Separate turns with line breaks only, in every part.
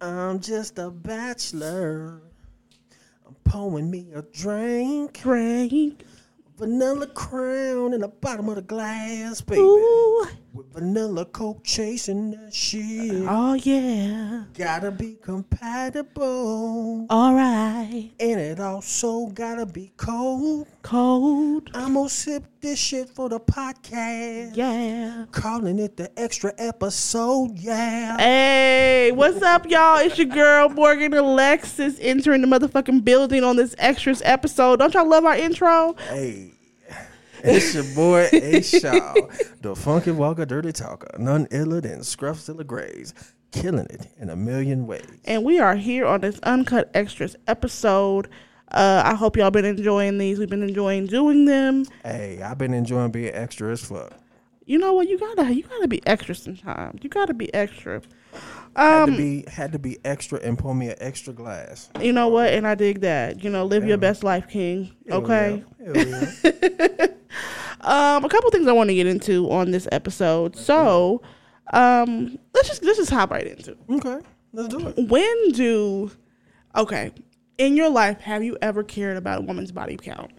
I'm just a bachelor. I'm pouring me a drink.
Drink.
Vanilla crown in the bottom of the glass, baby.
Ooh.
With vanilla coke chasing that shit.
Oh yeah.
Gotta be compatible.
All right.
And it also gotta be cold.
Cold.
I'm gonna sip this shit for the podcast.
Yeah.
Calling it the extra episode, yeah.
Hey, what's up, y'all? It's your girl Morgan Alexis entering the motherfucking building on this extras episode. Don't y'all love our intro?
Hey, it's your boy A Shaw, the funky walker, dirty talker, none iller than Scruffzilla Grays, killing it in a million ways.
And we are here on this uncut extras episode. Uh, I hope y'all been enjoying these. We've been enjoying doing them.
Hey, I've been enjoying being extra as fuck.
You know what? You gotta you gotta be extra sometimes. You gotta be extra.
Had
Um,
to be had to be extra and pour me an extra glass.
you know what? And I dig that. You know, live your best life, King.
Hell
Okay.
yeah.
Um, a couple things I want to get into on this episode. So, um, let's just let's just hop right into. it.
okay, let's do it.
When do okay in your life have you ever cared about a woman's body count?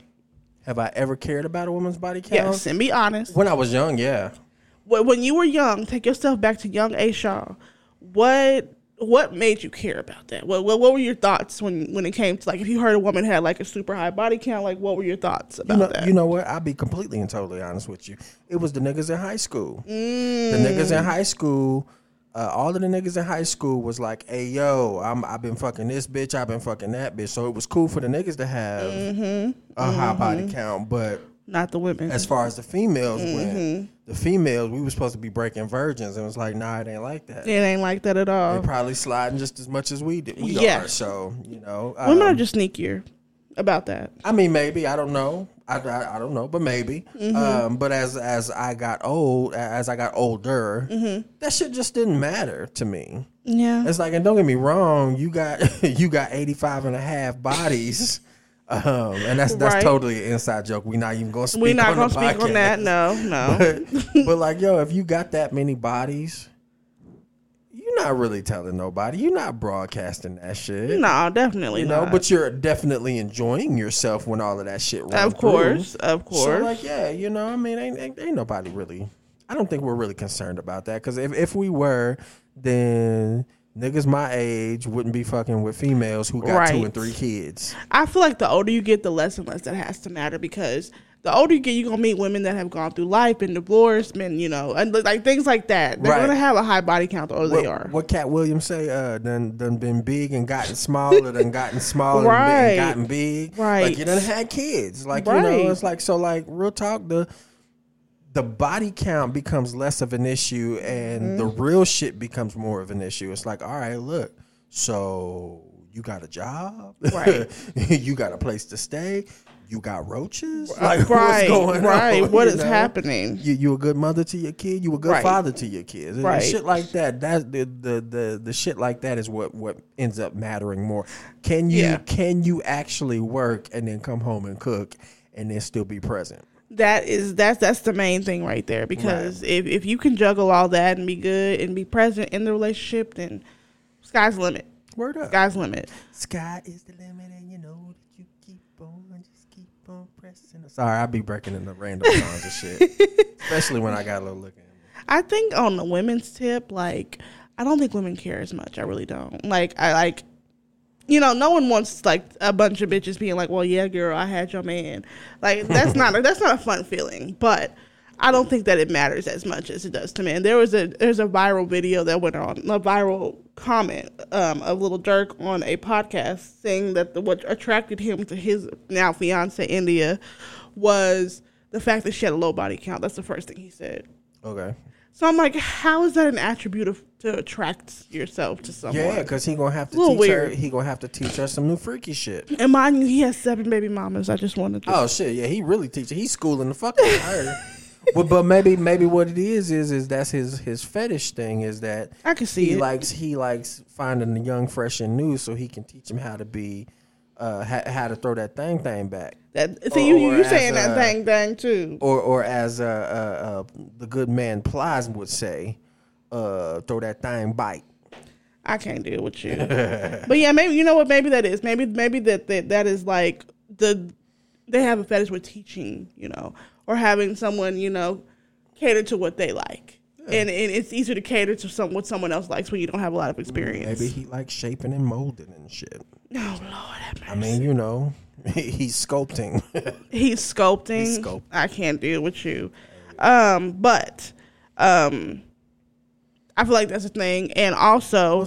Have I ever cared about a woman's body count?
Yes, and be honest.
When I was young, yeah.
When when you were young, take yourself back to young A. Shaw. What what made you care about that? What, what what were your thoughts when when it came to like if you heard a woman had like a super high body count? Like what were your thoughts about
You know,
that?
you know what? I'll be completely and totally honest with you. It was the niggas in high school.
Mm.
The niggas in high school, uh, all of the niggas in high school was like, "Hey, yo, I'm I've been fucking this bitch, I've been fucking that bitch." So it was cool for the niggas to have
Mm-hmm.
a high body count, but
Not the women.
as far as the females
Mm-hmm.
went, the females we were supposed to be breaking virgins, and it was like, "Nah, it ain't like that."
it ain't like that at all.
They probably sliding just as much as we did. We
Yeah.
are, so you know.
Women
um,
are just sneakier about that.
I mean, maybe I don't know. I, I, I don't know, but maybe.
Mm-hmm.
Um, but as as I got old, as I got older,
Mm-hmm.
that shit just didn't matter to me.
Yeah.
It's like, and don't get me wrong, you got you got 85 and a half bodies. Um, and that's that's
Right.
totally an inside joke. We're not even gonna speak. On that.
We're not gonna speak on that. No, no.
But, but like, yo, if you got that many bodies, you're not really telling nobody. You're not broadcasting that shit.
no, definitely
You know,
not.
but you're definitely enjoying yourself when all of that shit runs
of course, of course.
So like, yeah, you know, I mean, ain't, ain't, ain't nobody really. I don't think we're really concerned about that because if if we were, then niggas my age wouldn't be fucking with females who got two and three kids.
I feel like the older you get, the less and less that has to matter because the older you get, you're gonna meet women that have gone through life, been divorced, been you know, and like things like that. They're
Right.
gonna have a high body count the older
What,
they are.
what Katt Williams say? Uh, done done been big and gotten smaller, done gotten smaller
Right.
and gotten big.
Right.
Like you done had kids. Like you know, it's like so. Like real talk, the the body count becomes less of an issue, and the
Mm-hmm.
real shit becomes more of an issue. It's like, all right, look, so you got a job,
Right.
you got a place to stay. You got roaches, like
right,
what's going
right.
on?
What
you know?
happening?
you you a good mother to your kid. You a good
Right.
father to your kids.
Right.
Shit like that. That's the, the the the shit like that is what what ends up mattering more. Can you
Yeah.
can you actually work and then come home and cook and then still be present?
That is that's that's the main thing right there because if if you can juggle all that and be good and be present in the relationship, then sky's the limit.
Word up.
Sky's the limit.
Sky is the limit, and you know that you keep on just keep on pressing. Sorry, I'll be breaking into random songs and shit, especially when I got a little looking.
I think on the women's tip, like I don't think women care as much. I really don't. Like I like you know, no one wants like a bunch of bitches being like, "Well, yeah, girl, I had your man." Like that's not that's not a fun feeling. But I don't think that it matters as much as it does to men. There was a there's a viral video that went on a viral comment um, of Lil Durk on a podcast saying that the, what attracted him to his now fiance India was the fact that she had a low body count. That's the first thing he said.
Okay.
So I'm like, how is that an attribute of, to attract yourself to someone?
Yeah, because he gonna have to teach her. He gonna have to teach her some new freaky shit.
And mind you, he has seven baby mamas. I just wanted to.
Oh shit, yeah, he really teaching. He's schooling the fuck out of her. well, but maybe maybe what it is is is that's his his fetish thing is that
I can see
he
it.
likes he likes finding the young, fresh, and new, so he can teach him how to be, uh, ha- how to throw that thing thing back,
that, see, you you saying that thing thing too.
or or as uh, uh, uh, the good man Plies would say, uh throw that thing bite.
I can't deal with you. but yeah, maybe you know what? Maybe that is. Maybe maybe that that, that is like the they have a fetish with teaching, you know, or having someone you know cater to what they like. And, and it's easier to cater to some what someone else likes when you don't have a lot of experience.
Maybe he likes shaping and molding and shit.
Oh Lord,
I mean, you know, he's sculpting.
he's sculpting.
He's sculpting.
I can't deal with you. Um, but um, I feel like that's a thing. And also,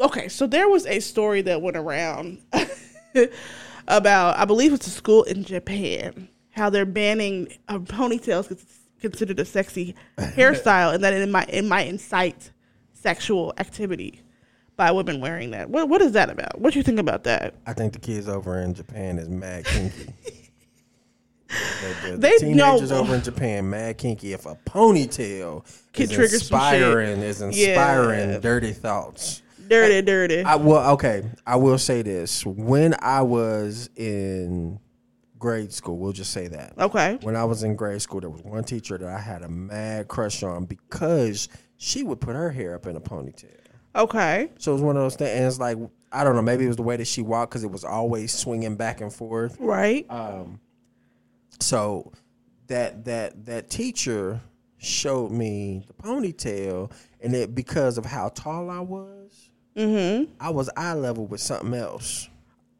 okay, so there was a story that went around about, I believe it's a school in Japan, how they're banning uh, ponytails 'cause it's considered a sexy hairstyle, and that it might it might incite sexual activity by women wearing that. What what is that about? What do you think about that?
I think the kids over in Japan is mad kinky. The, the- the
They
teenagers
know-
over in Japan mad kinky. If a ponytail
Can
is
trigger some shit.
inspiring, is inspiring
Yeah.
dirty thoughts.
Dirty, dirty.
I well, okay. I will say this: when I was in grade school, we'll just say that.
okay.
When I was in grade school, there was one teacher that I had a mad crush on because she would put her hair up in a ponytail.
Okay.
So it was one of those things. And it's like I don't know, maybe it was the way that she walked because it was always swinging back and forth.
Right.
Um, so that that that teacher showed me the ponytail, and it because of how tall I was,
Mm-hmm.
I was eye level with something else.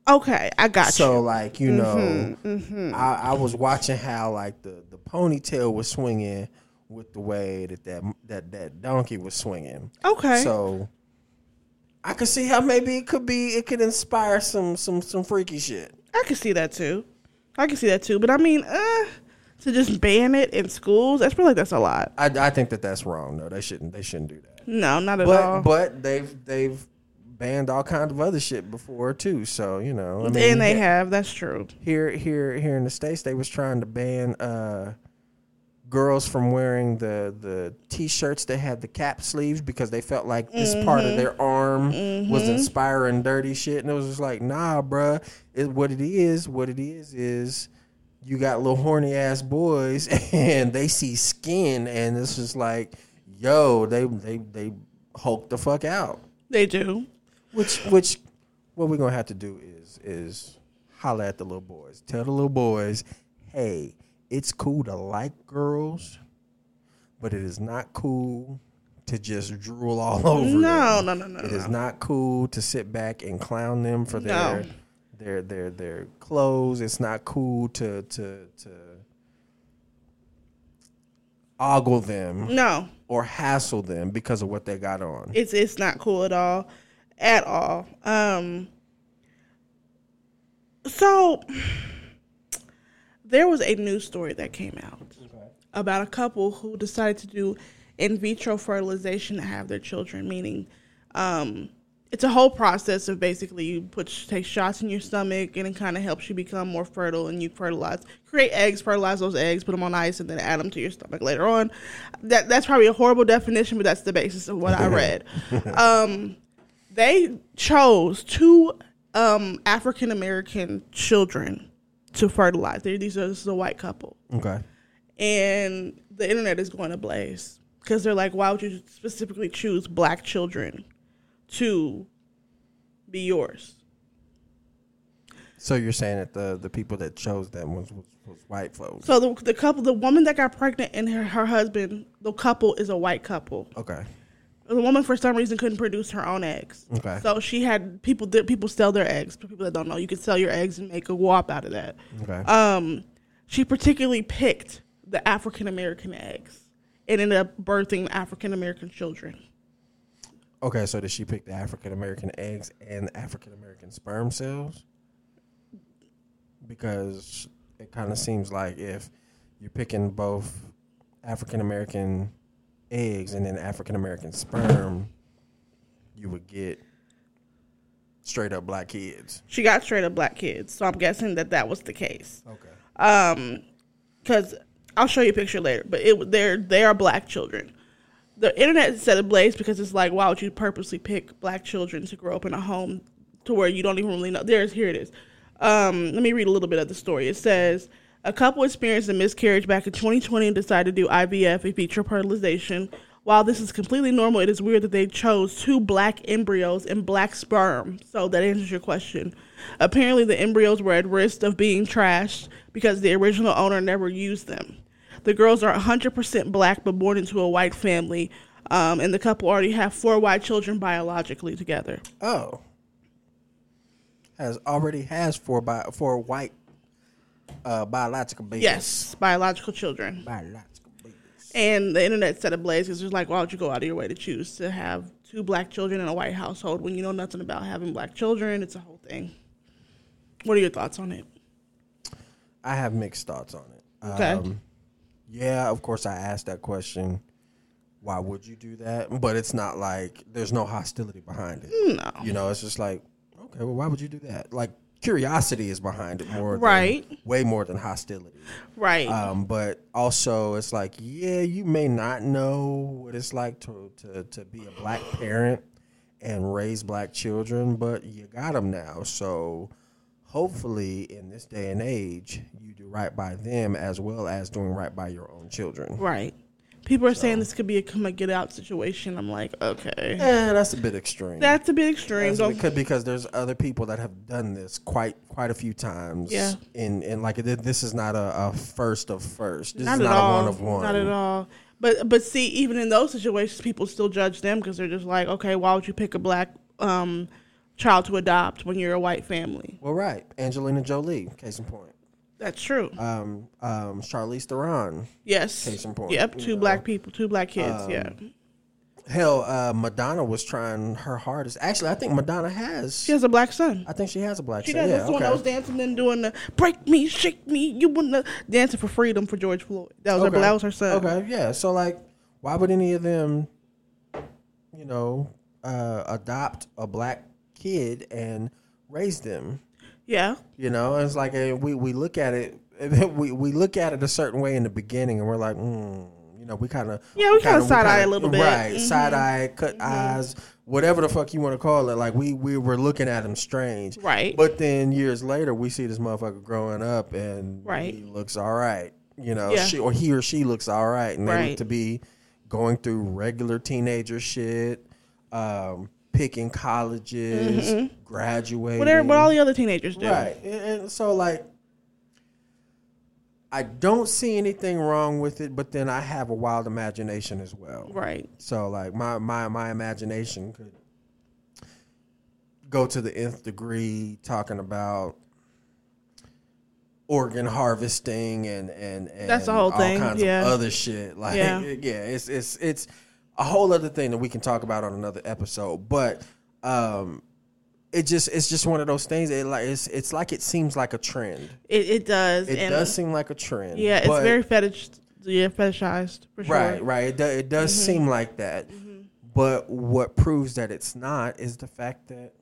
Okay, I got
So
you.
like you know,
Mm-hmm.
I, I was watching how like the the ponytail was swinging with the way that that that, that donkey was swinging.
Okay.
So I could see how maybe it could be it could inspire some some some freaky shit.
I can see that too. I can see that too. But I mean, uh, to just ban it in schools, I feel like that's a lot.
I, I think that that's wrong. No, they shouldn't. They shouldn't do that.
No, not at all.
But but they've they've banned all kinds of other shit before too. So you know, I mean,
and they
he-
have. That's true.
here here here in the states they was trying to ban uh girls from wearing the the t-shirts that had the cap sleeves because they felt like this part of mm-hmm. their arm was mm-hmm. inspiring dirty shit. And it was just like nah bruh. It, what it is what it is is you got little horny ass boys and they see skin and it's just like yo they they they hulk the fuck out.
They do.
which which what we're gonna have to do is is holler at the little boys. Tell the little boys, hey, it's cool to like girls, but it is not cool to just drool all over
No,
them.
no, no, no, no.
It is not cool to sit back and clown them for their
No.
their their their clothes. It's not cool to to to ogle them
No,
or hassle them because of what they got on.
it's it's not cool at all, at all. Um. So there was a news story that came out about a couple who decided to do in vitro fertilization to have their children, meaning um, it's a whole process of basically you put take shots in your stomach and it kind of helps you become more fertile and you fertilize, create eggs, fertilize those eggs, put them on ice, and then add them to your stomach later on. That that's probably a horrible definition, but that's the basis of what I read. um, they chose two um, African American children to fertilize. They're, these are this is a white couple
Okay.
and the internet is going to blaze because they're like, why would you specifically choose black children to be yours?
So you're saying that the the people that chose them was was, was white folks?
So the, the couple, the woman that got pregnant and her, her husband, the couple is a white couple.
Okay.
The woman for some reason couldn't produce her own eggs.
Okay.
So she had people that people sell their eggs. For people that don't know, you can sell your eggs and make a wop out of that.
Okay.
Um, she particularly picked the African American eggs and ended up birthing African American children.
okay. So did she pick the African American eggs and African American sperm cells? Because it kind of seems like if you're picking both African American eggs and then African American sperm, you would get straight up black kids.
She got straight up black kids, so I'm guessing that that was the case.
Okay.
Um, because I'll show you a picture later, but it they're they are black children. The internet is set ablaze because it's like, why would you purposely pick black children to grow up in a home to where you don't even really know? There's here it is. Um, let me read a little bit of the story. It says a couple experienced a miscarriage back in 2020 and decided to do IVF, in vitro fertilization, While this is completely normal, it is weird that they chose two black embryos and black sperm. So that answers your question. Apparently, the embryos were at risk of being trashed because the original owner never used them. The girls are 100% black but born into a white family, um, and the couple already have four white children biologically together.
Oh, has already has four bi- four white uh, biological babies.
Yes, biological children.
biological babies.
And the internet set ablaze because it's like, why would you go out of your way to choose to have two black children in a white household when you know nothing about having black children? It's a whole thing. What are your thoughts on it?
I have mixed thoughts on it.
Okay.
yeah, of course, I asked that question. Why would you do that? But it's not like there's no hostility behind it.
No.
You know, it's just like, okay, well, why would you do that? Like curiosity is behind it more, than-
Right.
way more than hostility.
Right.
Um, but also, it's like, yeah, you may not know what it's like to, to, to be a black parent and raise black children, but you got them now. So hopefully, in this day and age, you do right by them as well as doing right by your own children.
right. People are saying this could be a come and get out situation. I'm like, okay.
Eh, that's a bit extreme.
That's a bit extreme.
That's because, because there's other people that have done this quite quite a few times.
Yeah.
And and like this is not a, a first of first. This
not
is
at
not
all.
a one of one.
Not at all. But but see, even in those situations, people still judge them because they're just like, okay, why would you pick a black um, child to adopt when you're a white family?
Well, right. Angelina Jolie, case in point.
That's true.
Um, um, Charlize Theron.
yes.
case in point,
Yep. Two
know.
black people, two black kids. yeah.
Hell, uh, Madonna was trying her hardest. Actually, I think Madonna has.
She has a black son.
I think she has a black
She
son.
does.
Yeah,
That's the one that was dancing and doing the break me, shake me. You wouldn't dancing for freedom for George Floyd. That was her.
Okay.
That was her son.
Okay, yeah. So like, why would any of them, you know, uh, adopt a black kid and raise them?
Yeah.
You know, it's like uh, we we look at it. We, we look at it a certain way in the beginning, and we're like, mm, you know, we kind of
Yeah, we kinda side-eye a little bit.
right?
Mhm.
Side eye, cut eyes, whatever the fuck you want to call it. Like we we were looking at him strange,
Right.
But then years later, we see this motherfucker growing up, and
Right.
he looks all right. You know,
Yeah.
she or he or she looks all right, and they
Right.
look to be going through regular teenager shit, um, picking colleges, mm-hmm. graduating,
Whatever. What all the other teenagers do.
Right. And, and so like I don't see anything wrong with it, but then I have a wild imagination as well.
Right.
So like my my my imagination could go to the nth degree talking about organ harvesting and and, and
That's the whole
all
thing,
kinds
yeah.
of other shit. Like
Yeah.
yeah. it's it's it's a whole other thing that we can talk about on another episode. But um it just it's just one of those things. It like it's it's like it seems like a trend.
It, it does.
It
and
does seem like a trend.
Yeah, it's very fetish. Yeah, fetishized for sure.
Right, right. It, do, it does
Mm-hmm.
seem like that. But what proves that it's not is the fact that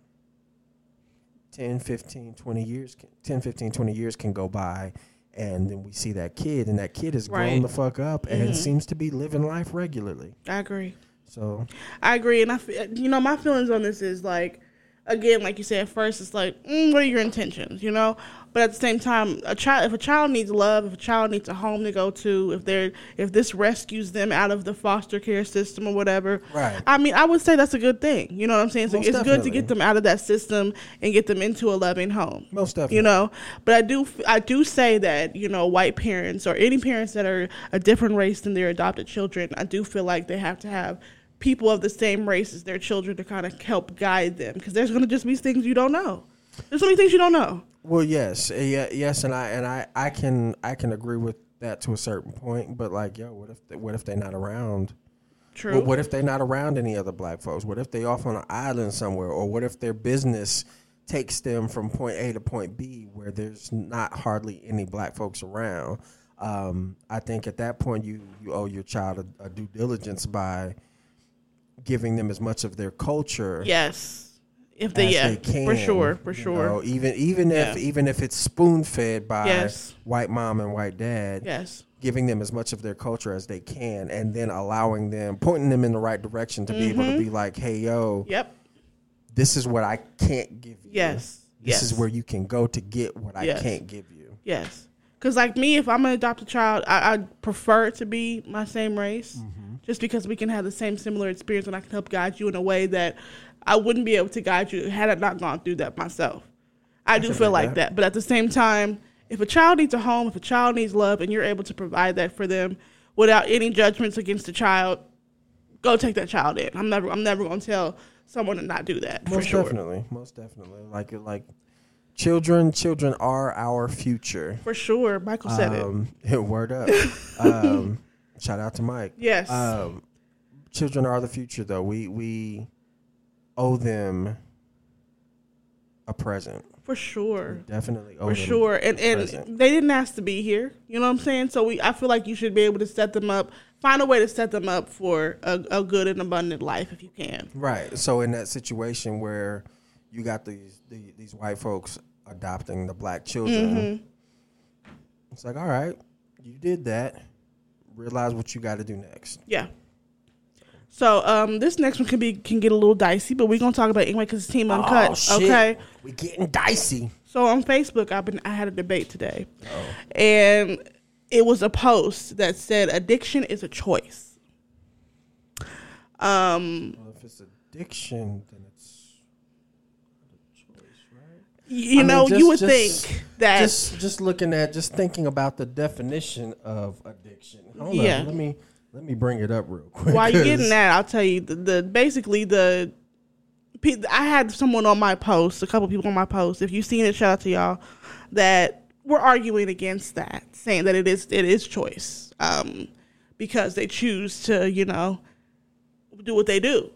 10, 15, 20 years, can, 10, 15, 20 years can go by and then we see that kid and that kid has grown
Right. Mm-hmm.
the fuck up and seems to be living life regularly.
I agree.
So,
I agree, and I, you know, my feelings on this is like, again, like you said, at first it's like, mm, what are your intentions, you know? But at the same time, a child, if a child needs love, if a child needs a home to go to, if they're, if this rescues them out of the foster care system or whatever,
Right.
I mean, I would say that's a good thing. You know what I'm saying? So
Most
it's good to get them out of that system and get them into a loving home.
most definitely.
you know but i do i do say that you know white parents or any parents that are a different race than their adopted children i do feel like they have to have people of the same race as their children to kind of help guide them because there's going to just be things you don't know there's so many things you don't know
Well, yes, uh, yeah, yes, and I and I, I can I can agree with that to a certain point. But like, yo, what if they, what if they're not around?
true
What, what if they're not around any other black folks? What if they off on an island somewhere? Or what if their business takes them from point A to point B where there's not hardly any black folks around? Um, I think at that point you, you owe your child a, a due diligence by giving them as much of their culture
yes if they yeah
they can,
for sure for sure
know, even even if even if it's spoon fed by
Yes.
white mom and white dad,
yes
giving them as much of their culture as they can, and then allowing them, pointing them in the right direction to be able
Mm-hmm.
to be like, "Hey, yo,
yep
this is what I can't give you.
yes
this
yes
is where you can go to get what I can't give you."
Yes. Because, like me, if I'm to adopt a child, I, I'd prefer it to be my same race.
Mm-hmm.
Just because we can have the same similar experience and I can help guide you in a way that I wouldn't be able to guide you had I not gone through that myself. I do feel like that. But at the same time, if a child needs a home, if a child needs love, and you're able to provide that for them without any judgments against the child, go take that child in. I'm never I'm never gonna tell someone to not do that. for
Most
sure.
definitely, most definitely. Like like children, children are our future.
For sure. Michael said it.
Um, word up. um, shout out to Mike.
Yes.
Um, children are the future, though. We we owe them a present.
For sure.
Definitely owe
For sure. And and
present.
they didn't ask to be here. You know what I'm saying? So we I feel like you should be able to set them up, find a way to set them up for a, a good and abundant life if you can.
Right. So in that situation where you got these the, these white folks adopting the black children,
Mm-hmm.
it's like, all right, you did that. Realize what you got to do next.
Yeah. So um, this next one can be can get a little dicey, but we're gonna talk about it anyway because it's team uncut.
Oh, shit.
Okay.
we're getting dicey.
So on Facebook, I've been I had a debate today,
Oh.
and it was a post that said addiction is a choice. Um,
Well, if it's addiction, then it's a choice, right?
You
I mean,
know,
just-
you would
just-
think that
just just looking at just thinking about the definition of addiction. Hold
Yeah.
on, let me let me bring it up real quick.
while you're getting that, I'll tell you the, the basically the. I had someone on my post, a couple people on my post. If you've seen it, shout out to y'all. That were arguing against that, saying that it is it is choice, um, because they choose to you know do what they do,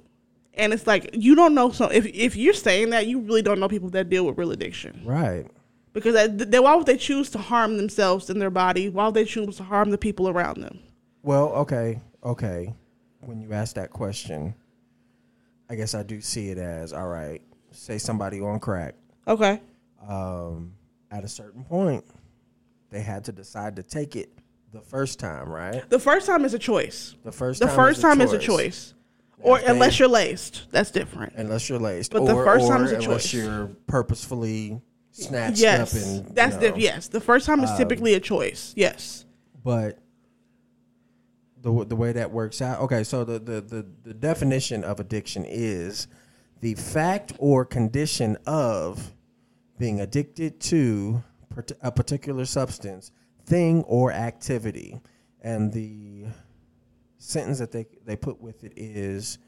and it's like you don't know. So if if you're saying that, you really don't know people that deal with real addiction
Right.
because that, they, why would they choose to harm themselves and their body? Why would they choose to harm the people around them?
Well, okay, okay. When you ask that question, I guess I do see it as all right. Say somebody on crack.
Okay,
Um, at a certain point, they had to decide to take it the first time, right?
the first time is a choice.
The first
The
time
first
is
time is a choice. Or unless you're laced, that's different.
unless you're laced.
But the first
or
time is a
unless
choice.
you're purposefully snatched
Yes,
up and you
that's
know,
diff- yes. The first time is
Um,
typically a choice. Yes.
but the the way that works out. Okay, so the, the the the definition of addiction is the fact or condition of being addicted to a particular substance, thing, or activity, and the sentence that they they put with it is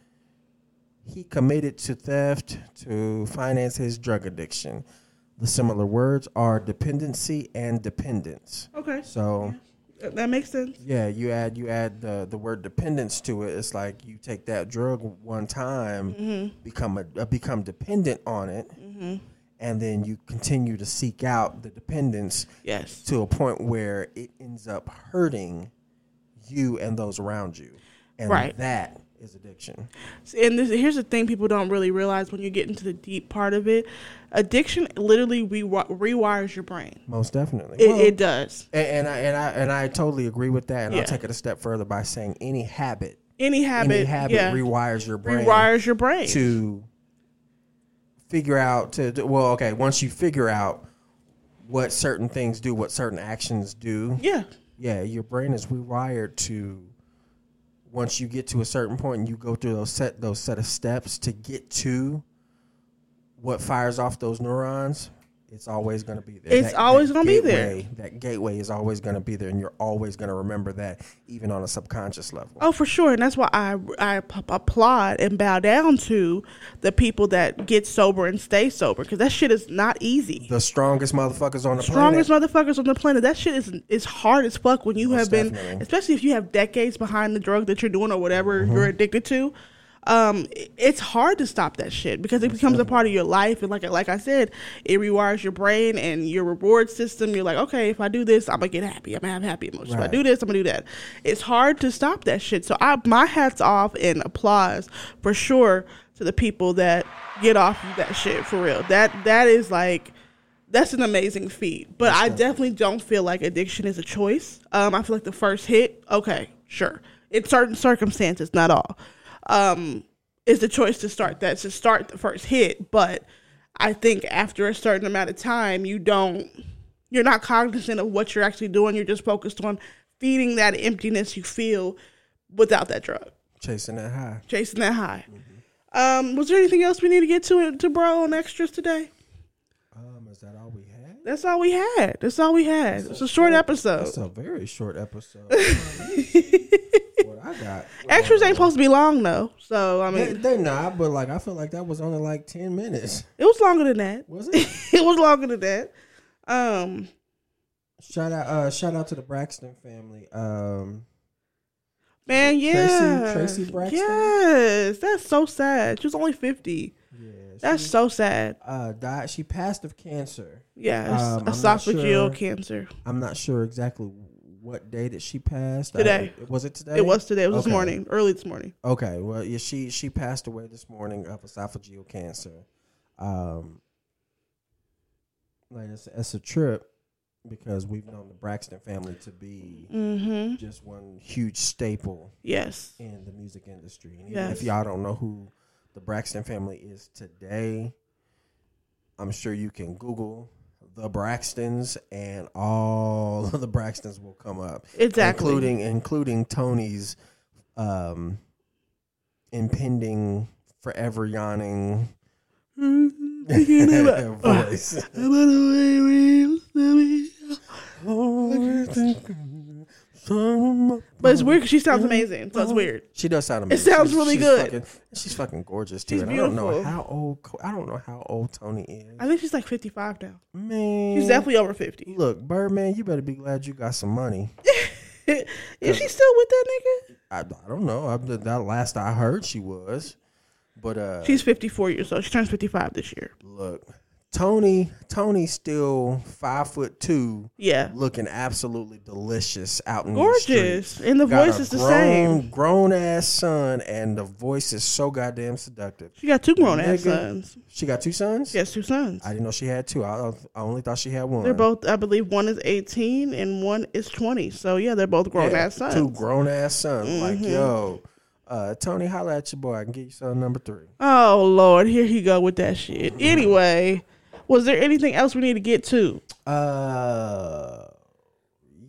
he committed to theft to finance his drug addiction. The similar words are dependency and dependence.
Okay.
So
That makes sense.
yeah, you add you add the the word dependence to it. It's like you take that drug one time,
Mm-hmm.
become a, uh, become dependent on it, and then you continue to seek out the dependence
Yes.
to a point where it ends up hurting you and those around you, and
Right.
that is addiction.
And this, here's the thing people don't really realize when you get into the deep part of it. Addiction literally re- rewires your brain.
Most definitely,
It,
Well,
it does.
and, and I and I and I totally agree with that. And
Yeah.
I'll take it a step further by saying any habit,
Any habit,
any habit
yeah,
rewires your brain.
rewires your brain.
to figure out to to- well okay once you figure out what certain things do what certain actions do
yeah.
Yeah your brain is rewired to once you get to a certain point and you go through those set those set of steps to get to what fires off those neurons it's always going to be there
It's always gonna be there.
that gateway is always going to be there and you're always going to remember that even on a subconscious level
Oh, for sure, and that's why I I applaud and bow down to the people that get sober and stay sober because that shit is not easy.
the strongest motherfuckers on the
Strongest
planet
motherfuckers on the planet. That shit is is hard as fuck when you
Most
have been, especially if you have decades behind the drug that you're doing or whatever
Mm-hmm.
you're addicted to. Um, it's hard to stop that shit because it becomes a part of your life, and like like I said, it rewires your brain and your reward system. You're like, okay, if I do this, I'm gonna get happy. I'm gonna have happy emotions. If I do this, I'm gonna do that. It's hard to stop that shit. So I my hats off and applause for sure to the people that get off of that shit for real. That that is like that's an amazing feat. But I definitely don't feel like addiction is a choice. Um, I feel like the first hit, okay, sure, in certain circumstances, not all, um, is the choice to start that to start the first hit. But I think after a certain amount of time, you don't, you're not cognizant of what you're actually doing. You're just focused on feeding that emptiness you feel without that drug.
Chasing that high.
chasing that high. Um, was there anything else we need to get to to bro on extras today?
Um, is that all we had?
That's all we had. That's all we had. It's a short episode.
It's a very short episode. I got.
Extras ain't supposed to be long though, so I mean,
they're not, but like I feel like that was only like ten minutes.
it was longer than that.
Was it?
it was longer than that. Um,
shout out, uh, shout out to the Braxton family. Um,
man,
Traci-
yeah,
Traci Braxton?
Yes, that's so sad. She was only fifty.
yeah,
That's
she,
so sad.
uh, died. She passed of cancer.
Yes,
Um,
esophageal
sure.
cancer.
I'm not sure exactly what day did she pass?
Today.
Uh, was it today?
It was today. It was this morning, early this morning.
Okay, well, yeah, she she passed away this morning of esophageal cancer. Um, like it's, it's a trip because we've known the Braxton family to be
Mm-hmm.
just one huge staple
Yes.
in the music industry. And
Yes.
if y'all don't know who the Braxton family is today, I'm sure you can Google the Braxtons and all of the Braxtons will come up
Exactly.
including including Toni's um, impending, forever yawning voice.
But it's weird because she sounds amazing, so it's weird.
She does sound amazing.
It
sounds
really
she's
good.
Fucking, she's fucking gorgeous too.
She's
and I don't know
beautiful.
how old. I don't know how old Toni is.
I think she's like 55 now.
Man,
She's definitely over 50.
Look, Birdman, you better be glad you got some money.
Is she still with that nigga?
I, I don't know. I, that last I heard, she was. But uh,
She's 54 years old. She turns 55 this year.
look, Toni. Toni's still five foot two,
Yeah.
looking absolutely delicious out in the street. Gorgeous.
And the
Got
voice is the same.
Grown ass son, and the voice is so goddamn seductive.
She got two grown ass sons.
She got two sons.
Yes, two sons.
I didn't know she had two. I, I only thought she had one.
They're both, I believe, one is 18 and one is 20. So, yeah, they're both grown
Yeah,
ass sons.
Two grown ass sons. Like,
Mhm.
yo, uh, Toni, holla at your boy. I can get you son number three.
Oh, Lord. Here he go with that shit. Anyway, was there anything else we need to get to?
Uh,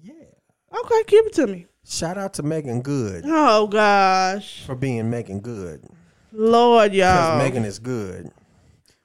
yeah.
Okay, give it to me.
Shout out to Meagan Good
Oh, gosh.
for being Meagan Good.
Lord, y'all.
Meagan is good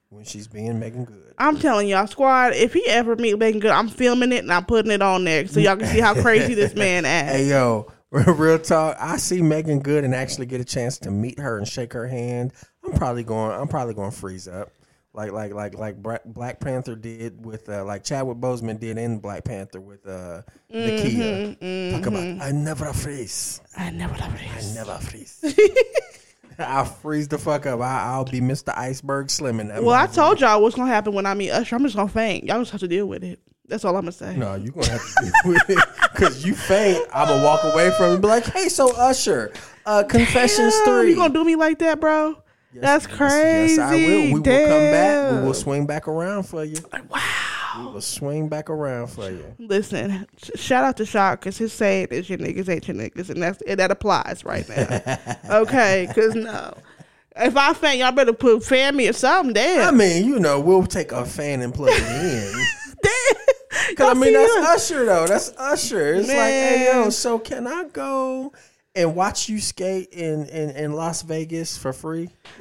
when she's being Meagan Good.
I'm telling y'all, squad, if he ever meet Meagan Good, I'm filming it and I'm putting it on there so y'all can see how crazy this man acts.
Hey, yo, real talk. I see Meagan Good and actually get a chance to meet her and shake her hand. I'm probably going. I'm probably going to freeze up. Like like like like Black Panther did with uh, like Chadwick Boseman did in Black Panther with uh, Nakia.
Mm-hmm,
Talk about I never freeze.
I never freeze.
I never freeze. I'll freeze the fuck up. I, I'll be Mr. Iceberg Slimming. that.
Well, I told y'all what's gonna happen when I meet Usher. I'm just gonna faint. Y'all just have to deal with it. That's all I'm gonna say.
No, you're gonna have to deal with it because you faint. I'm gonna walk away from it and be like, "Hey, so Usher, uh, Confessions
Damn,
three.
You gonna do me like that, bro?
Yes,
That's
yes,
crazy.
Yes, I will. We will come back. We will swing back around for you.
Wow.
We will swing back around for you.
Listen, sh- shout out to Shock because his saying is your niggas ain't your niggas, and that's and that applies right now. okay, because no, if I faint, y'all better put fan me or something. Damn.
I mean, you know, we'll take a fan and plug it in.
Damn.
Cause I mean, that's
that?
Usher though. That's Usher. It's like, hey yo,
Man.
so can I go and watch you skate in in, in Las Vegas for free?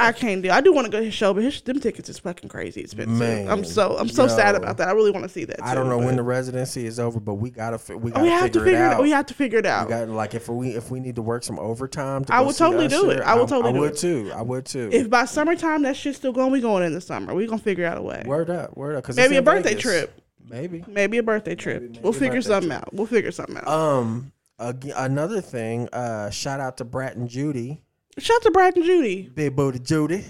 I can't do. I do want to go to his show, but his them tickets is fucking crazy expensive.
Man,
I'm so I'm so sad about that. I really want to see that.
I don't
too,
know when the residency is over, but we gotta we gotta
we have to
figure,
figure
it
it.
out.
We have to figure it
We
out.
got like if we if we need to work some overtime, to
I would totally do it. I would totally
I,
do
would
it.
too. I would too.
if by summertime that shit's still going, we going in the summer. We gonna figure out a way.
word up, word up. Cause
Maybe a birthday
Vegas.
trip.
Maybe.
Maybe a birthday trip.
maybe
we'll figure something
trip.
out. We'll figure something out.
Um, another thing. Uh, shout out to Brat and Judy,
Shout out to Brat and Judy.
Big Booty Judy.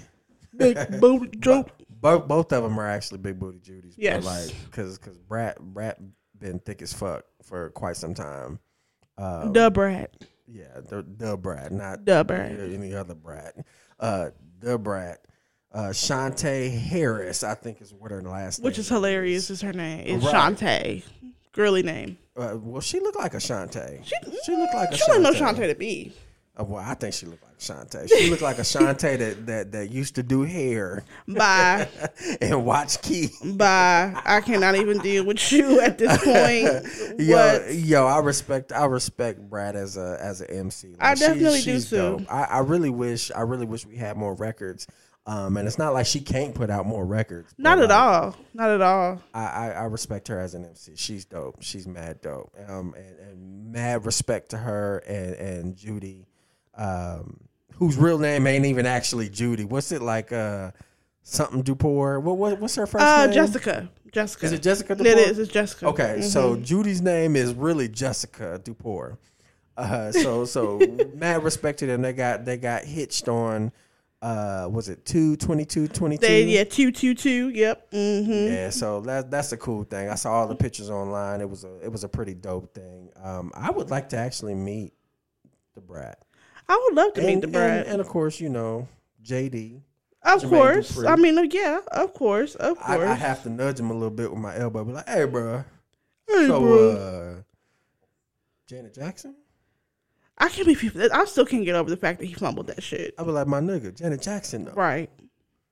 Big booty joke.
Both both of them are actually Big Booty Judys.
Yes.
like because because Brat Brat been thick as fuck for quite some time. Um,
Da Brat.
Yeah, the the Brat, not
Da Brat.
any other Brat. Uh, the Brat. Uh, Shawntae Harris, I think is what her last
Which
name
is Which is hilarious is her name. It's
Right.
Shawntae. Girly name.
Uh, well, she looked like a Shawntae.
She,
She looked like a
She don't know
Shawntae.
Shawntae to be.
Oh, well, I think she looked like Shawntae. She looked like a Shawntae that, that that used to do hair
Bye.
and watch Key.
Bye. I cannot even deal with you at this point.
Yo,
What?
yo, I respect I respect Brat as a as an MC. Like,
I definitely do
she's
too.
I, I really wish I really wish we had more records. Um, and it's not like she can't put out more records.
Not at
like,
all. Not at all.
I, I, I respect her as an MC. She's dope. She's mad dope. Um, and, and mad respect to her and and Judy, um, whose real name ain't even actually Judy. What's it like? Uh, something Dupart. What, what what's her first
Uh,
name?
Jessica. Jessica.
Is it Jessica?
It is. It's Jessica.
Okay, so Judy's name is really Jessica Dupart. Uh, so so mad respected and they got they got hitched on uh was it 2 22 22
They yeah two two two. Yep. Mm-hmm.
yeah so that that's a cool thing i saw all the pictures online it was a it was a pretty dope thing um i would like to actually meet the brat
I would love to meet the brat
and, and of course you know jd
of
Jermaine
course.
Dupri.
I mean, yeah. Of course. Of
I,
course.
I have to nudge him a little bit with my elbow be like hey bro
Hey,
so
bro.
uh janet jackson
I can't believe he, I still can't get over the fact that he fumbled that shit.
i be like my nigga janet jackson though
Right.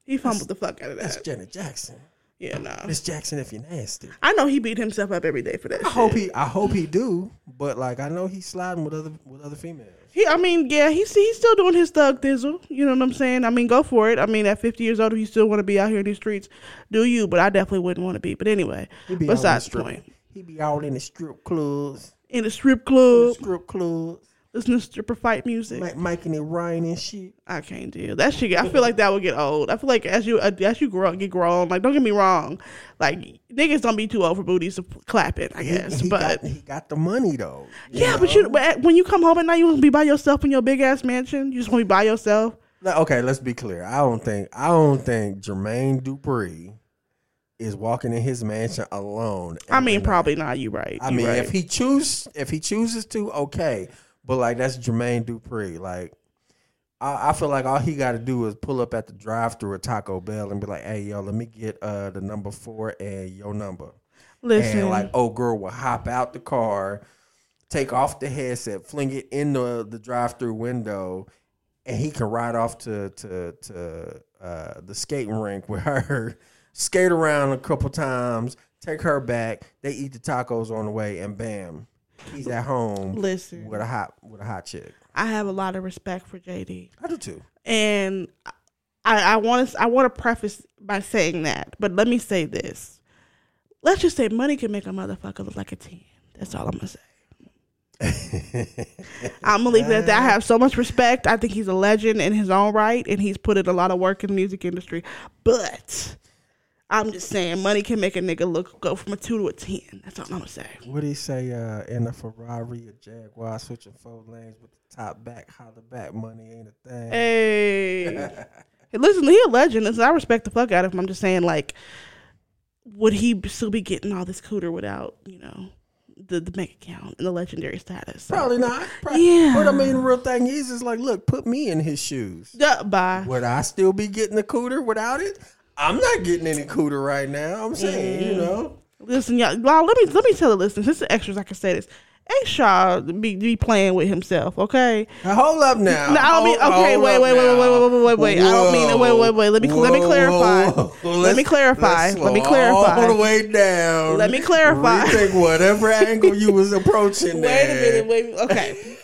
He fumbled the fuck out of that. That's.
Janet Jackson.
Yeah, no.
Miss Jackson, if you're nasty.
I know he beat himself up every day for that.
I
shit.
hope he. I hope he do. But like, I know he's sliding with other with other females.
He, I mean, yeah, he's he's still doing his thug thizzle. You know what I'm saying? I mean, go for it. I mean, at 50 years old, if you still want to be out here in these streets, do you? But I definitely wouldn't want to be. But anyway,
be
besides the point.
He be out in the strip clubs,
In the strip club,
strip clubs,
listening to stripper fight music.
like making it rain and shit.
I can't deal. That shit. I feel like that would get old. I feel like as you uh, as you grow get grown, like don't get me wrong, like niggas don't be too old for booties to clap it. I guess,
he,
but
got, he got the money though.
yeah, but you but when you come home at night, you want to be by yourself in your big ass mansion. You just want to be by yourself.
Okay, let's be clear. I don't think I don't think Jermaine Dupri is walking in his mansion alone.
I mean,
night.
probably not. You right.
I
You
mean,
right.
if he choose, if he chooses to, okay. But like that's Jermaine Dupri. Like I, I feel like all he got to do is pull up at the drive-through at Taco Bell and be like, "Hey, yo, let me get uh the number four and your number."
listen,
And like, old girl will hop out the car, take off the headset, fling it in the the drive-through window, and he can ride off to to to uh, the skating rink with her, skate around a couple times, take her back. They eat the tacos on the way, and bam, he's at home
listen.
with a hot with a hot chick.
I have a lot of respect for JD,
I do too.
and I, I want to I want to preface by saying that. But let me say this: Let's just say money can make a motherfucker look like a ten. That's all I'm gonna say. I'm gonna leave it at that. I have so much respect. I think he's a legend in his own right, and he's put in a lot of work in the music industry. But I'm just saying, money can make a nigga look go from a two to a ten. That's all I'm gonna say.
What do you say? Uh, in a Ferrari, a Jaguar, switching four lanes with the top back, holler back, money ain't a thing.
Hey, Hey, listen, he a legend. Listen, I respect the fuck out of him. I'm just saying, like, would he still be getting all this cooter without, you know, the the bank account and the legendary status? So,
Probably not. Pro-
Yeah.
But I mean, the real thing is, is like, look, put me in his shoes.
Duh, bye.
Would I still be getting the cooter without it? I'm not getting any cooter right now. I'm saying, you mm. know.
Listen, y'all. Well, let me let me tell the listeners. This is the extras. I can say this. A Shaw be be playing with himself. Okay.
Now, hold up now.
No, I don't mean. Okay,
hold
wait, wait, wait, wait, wait, wait, wait, wait, wait. I don't mean. Wait, wait, wait. Let me let me clarify.
whoa, whoa.
Let me clarify. Let me clarify.
All the way down.
Let me clarify.
Rethink whatever angle you was approaching
Wait a minute. Wait. Okay.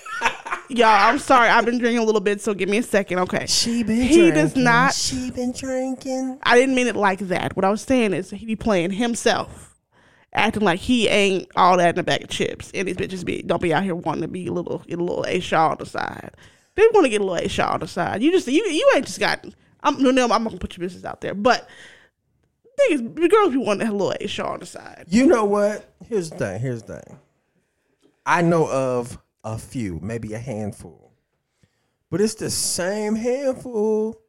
Y'all, I'm sorry. I've been drinking a little bit, so give me a second. Okay.
She been
He
drinking.
does not-
She been drinking.
I didn't mean it like that. What I was saying is he be playing himself, acting like he ain't all that in a bag of chips, and these bitches be don't be out here wanting to be a little get a little A Shaw on the side. They want to get a little A Shaw on the side. You just you you ain't just got. I'm no, no I'm not gonna put your business out there, but niggas, the girls be wanting to have a little A Shaw on the side.
You know what? Here's the thing. Here's the thing. I know of a few, maybe a handful, but it's the same handful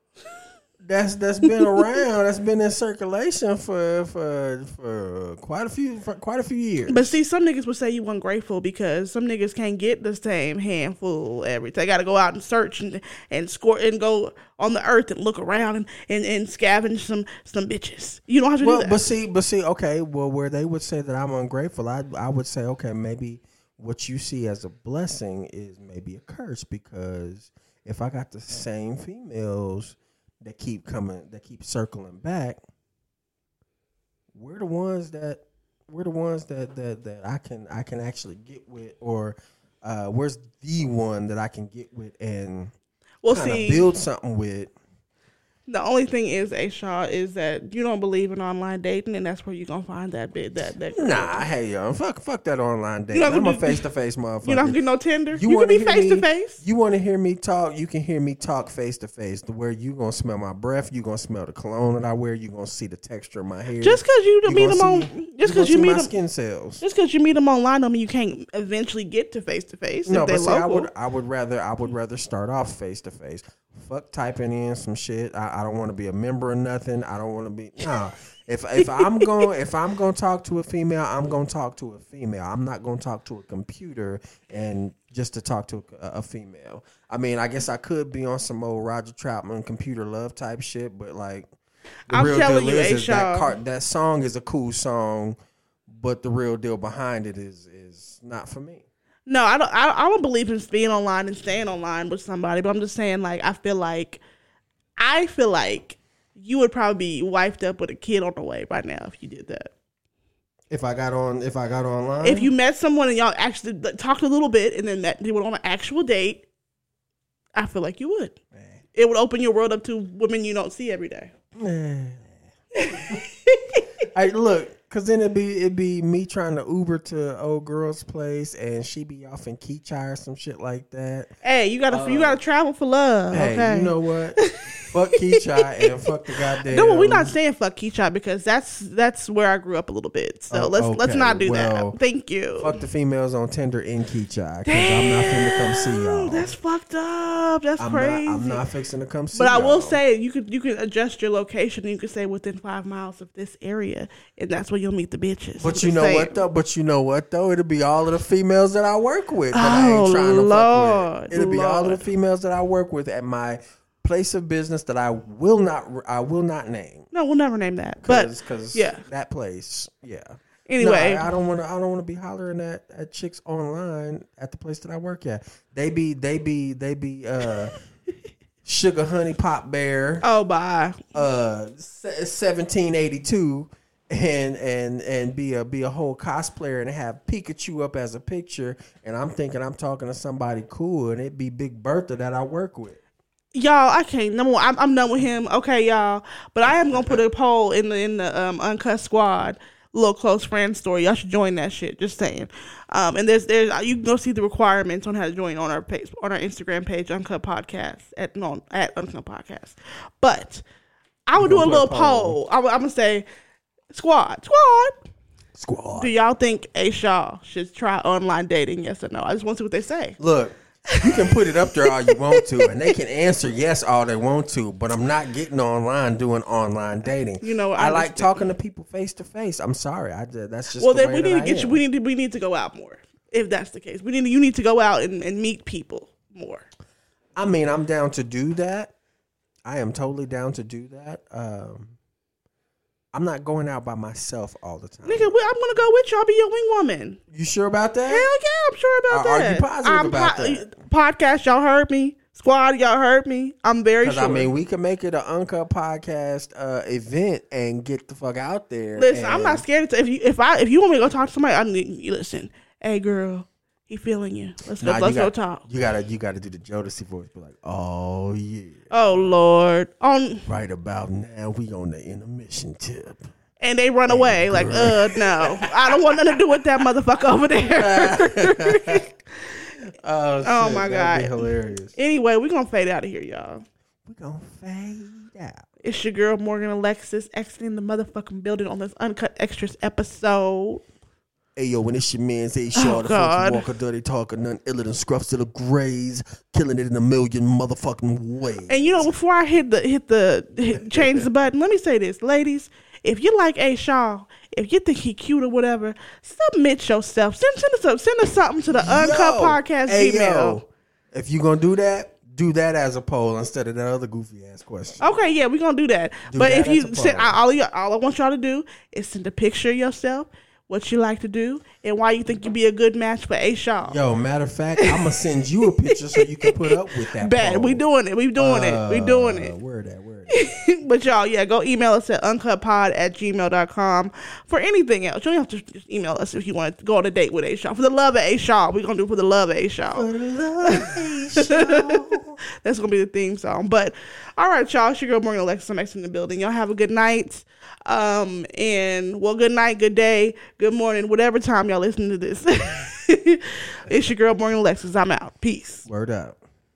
that's that's been around, that's been in circulation for for for quite a few for quite a few years.
But see, some niggas would say you ungrateful because some niggas can't get the same handful every. They got to go out and search and and score and go on the earth and look around and, and, and scavenge some some bitches. You don't have to do
well,
that.
but see, but see, okay. Well, where they would say that I'm ungrateful, I I would say, okay, maybe what you see as a blessing is maybe a curse because if I got the same females that keep coming, that keep circling back, we're the ones that we're the ones that that that I can I can actually get with, or uh, where's the one that I can get with and
Well,
kind of
see,
build something with.
The only thing is, A Shaw, is that you don't believe in online dating, and that's where you're gonna find that bit that that. girl.
Nah, hey yo, fuck, fuck that online dating. I'm
gonna
a face to face motherfucker.
You don't get no Tinder. You, can
wanna
be face to face.
You want to hear me talk? You can hear me talk face to face. To where you gonna smell my breath, you gonna smell the cologne that I wear. You gonna see the texture of my hair.
Just because you,
You
meet them on, just because you
see
meet
my
them,
skin cells.
just because you meet them online, don't mean you can't eventually get to face to face.
No, but see,
local.
I would, I would rather, I would rather start off face to face. Fuck typing in some shit. I, I don't want to be a member of nothing. I don't want to be no. If if I'm going, if I'm going to talk to a female, I'm going to talk to a female. I'm not going to talk to a computer and just to talk to a, a female. I mean, I guess I could be on some old Roger Troutman computer love type shit, but like, the
I'm telling
deal
you,
is, is that car, that song is a cool song, but the real deal behind it is is not for me.
No, I don't. I, I don't believe in being online and staying online with somebody. But I'm just saying, like, I feel like, I feel like you would probably be wifed up with a kid on the way by now if you did that.
If I got on, if I got online,
If you met someone and y'all actually talked a little bit and then met, they went on an actual date, I feel like you would. It would open your world up to women you don't see every day.
I look, cause then it'd be it'd be me trying to Uber to old girl's place, and she be off in Keachi or some shit like that.
Hey, you gotta you gotta um, travel for love.
Hey,
okay.
you know what? fuck Keachi and fuck the goddamn.
No, we're not saying fuck Keachi because that's that's where I grew up a little bit. So
Oh,
let's let's not do
Well,
that. Thank you.
Fuck the females on Tinder in Keachi, cause I'm not finna come see y'all.
That's fucked up. That's
I'm
crazy.
not. I'm not fixing to come see. You.
But I will say you could you could adjust your location. and You could say within five miles of this area, and that's where you'll meet the bitches.
But you know
saying.
what though? But you know what though? It'll be all of the females that I work with that I
Oh,
ain't trying to fuck
Lord,
with. It'll be all of the females that I work with at my place of business that I will not I will not name.
No, we'll never name that. But
cause
yeah.
that place, yeah.
Anyway.
No, I, I don't want to. I don't want to be hollering at, at chicks online at the place that I work at. They be, they be, they be, uh, sugar honey pop bear,
oh, bye.
uh, seventeen eighty two, and and and be a be a whole cosplayer and have Pikachu up as a picture, and I'm thinking I'm talking to somebody cool, and it be Big Bertha that I work with.
Y'all, I can't. Number one, I'm, I'm done with him. Okay, y'all. But I am gonna put a poll in the in the um, uncut squad little close friend story. Y'all should join that shit. Just saying. Um, and there's there's you can go see the requirements on how to join on our page on our Instagram page, Uncut Podcast at no at Uncut Podcast. But I would do a little
poll.
poll. I I'm gonna say, squad, squad.
Squad.
Do y'all think A Shaw should try online dating? Yes or no? I just want to see what they say.
Look, you can put it up there all you want to, and they can answer yes all they want to. But I'm not getting online doing online dating.
You know,
I,
I
like talking to people face to face. I'm sorry, I did. That's just
Well,
the
then
way
we need to
I
get you. We need to we need to go out more. If that's the case, we need to, you need to go out and, and meet people more.
I mean, I'm down to do that. I am totally down to do that. Um, I'm not going out by myself all the time.
Nigga, I'm gonna go with you. I'll be your wing woman.
You sure about that?
Hell yeah, I'm sure about
Are- are
that.
you positive
I'm
about that?
Podcast, y'all heard me. Squad, y'all heard me. I'm very sure.
I mean, we can make it an Uncut podcast uh, event and get the fuck out there.
listen, I'm not scared to if you if I if you want me to go talk to somebody, I need you listen. Hey, girl, he feeling you. Let's go.
Nah,
let's
you
go
got-
talk.
You gotta, you gotta do the Jodeci voice. Be like, oh yeah.
Oh Lord, on
Right about now, we on the intermission tip.
and they run away like, uh, no, I don't want nothing to do with that motherfucker over there.
Oh,
Oh, my
that'd be
God.
hilarious.
anyway, we gonna fade out of here, y'all.
We gonna fade out.
It's your girl Morgan Alexis exiting the motherfucking building on this uncut extras episode.
Hey yo, when it's your man's A oh, Shaw, the
Oh,
funky walker, dirty talker, none iller than scruffs to the grays, killing it in a million motherfucking ways.
And you know, before I hit the hit the hit, change the button, let me say this, ladies. If you like A Shaw, if you think he cute or whatever, submit yourself. Send send us a, send us something to the uncut podcast
hey,
email.
yo, if you gonna do that, do that as a poll instead of that other goofy ass question.
Okay, yeah, we're gonna do that.
Do
but
that
if you send all, you all I want y'all to do is send a picture of yourself what you like to do, and why you think you'd be a good match for A Shaw.
Yo, matter of fact, I'm gonna send you a picture so you can put up with that.
Bad.
poll.
We doing it. We doing it. We doing
Uh,
it.
Where that?
But y'all, yeah, go email us at uncutpod at gmail.com for anything else. You don't have to just email us if you want to go on a date with A Shaw. For the love of A Shaw. We're going to do it for the love of A Shaw. For the love. That's going to be the theme song. But all right, y'all. It's your girl, Morgan Alexis. I'm in the building. Y'all have a good night. Um, and well, good night, good day, good morning, whatever time y'all listen to this. it's your girl, Morgan Alexis. I'm out. Peace.
Word up.